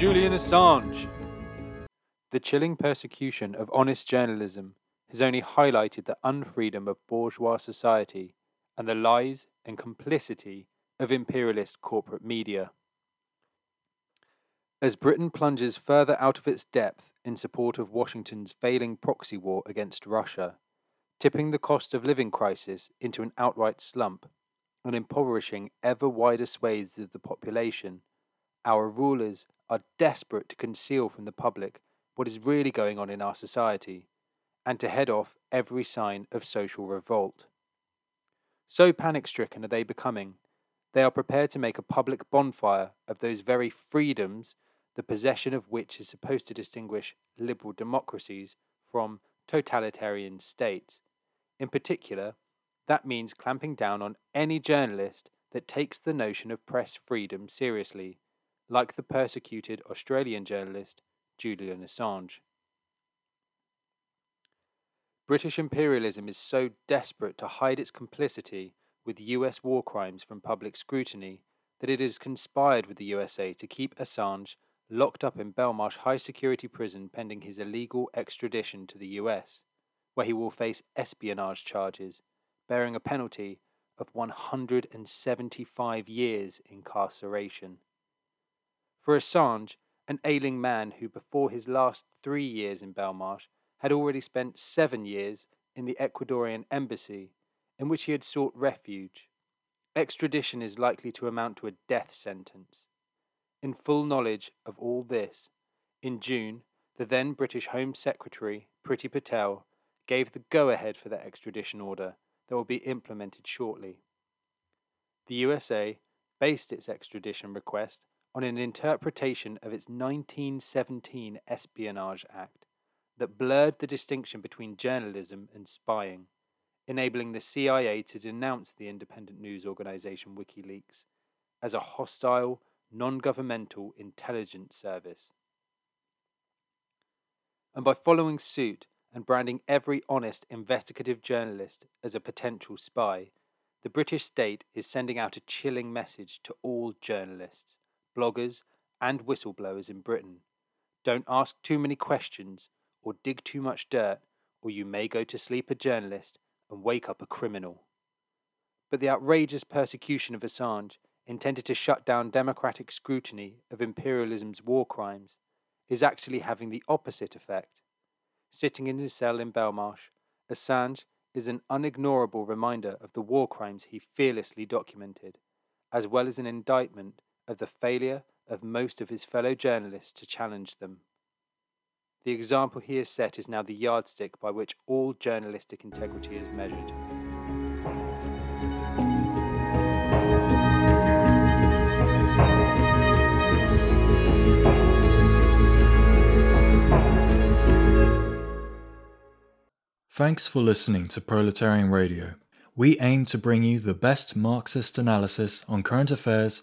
Assange! The chilling persecution of honest journalism has only highlighted the unfreedom of bourgeois society and the lies and complicity of imperialist corporate media. As Britain plunges further out of its depth in support of Washington's failing proxy war against Russia, tipping the cost of living crisis into an outright slump, and impoverishing ever wider swathes of the population, our rulers are desperate to conceal from the public what is really going on in our society and to head off every sign of social revolt. So panic stricken are they becoming, they are prepared to make a public bonfire of those very freedoms the possession of which is supposed to distinguish liberal democracies from totalitarian states. In particular, that means clamping down on any journalist that takes the notion of press freedom seriously, like the persecuted Australian journalist Julian Assange. British imperialism is so desperate to hide its complicity with US war crimes from public scrutiny that it has conspired with the USA to keep Assange locked up in Belmarsh High Security Prison pending his illegal extradition to the US, where he will face espionage charges, bearing a penalty of 175 years incarceration. For Assange, an ailing man who before his last three years in Belmarsh had already spent seven years in the Ecuadorian embassy, in which he had sought refuge, extradition is likely to amount to a death sentence. In full knowledge of all this, in June, the then British Home Secretary, Priti Patel, gave the go ahead for the extradition order that will be implemented shortly. The USA based its extradition request on an interpretation of its 1917 Espionage Act that blurred the distinction between journalism and spying, enabling the CIA to denounce the independent news organization WikiLeaks as a hostile, non governmental intelligence service. And by following suit and branding every honest investigative journalist as a potential spy, the British state is sending out a chilling message to all journalists, bloggers, and whistleblowers in Britain. Don't ask too many questions or dig too much dirt, or you may go to sleep a journalist and wake up a criminal. But the outrageous persecution of Assange intended to shut down democratic scrutiny of imperialism's war crimes, is actually having the opposite effect. Sitting in his cell in Belmarsh, Assange is an unignorable reminder of the war crimes he fearlessly documented, as well as an indictment of the failure of most of his fellow journalists to challenge them. The example he has set is now the yardstick by which all journalistic integrity is measured. Thanks for listening to Proletarian Radio. We aim to bring you the best Marxist analysis on current affairs,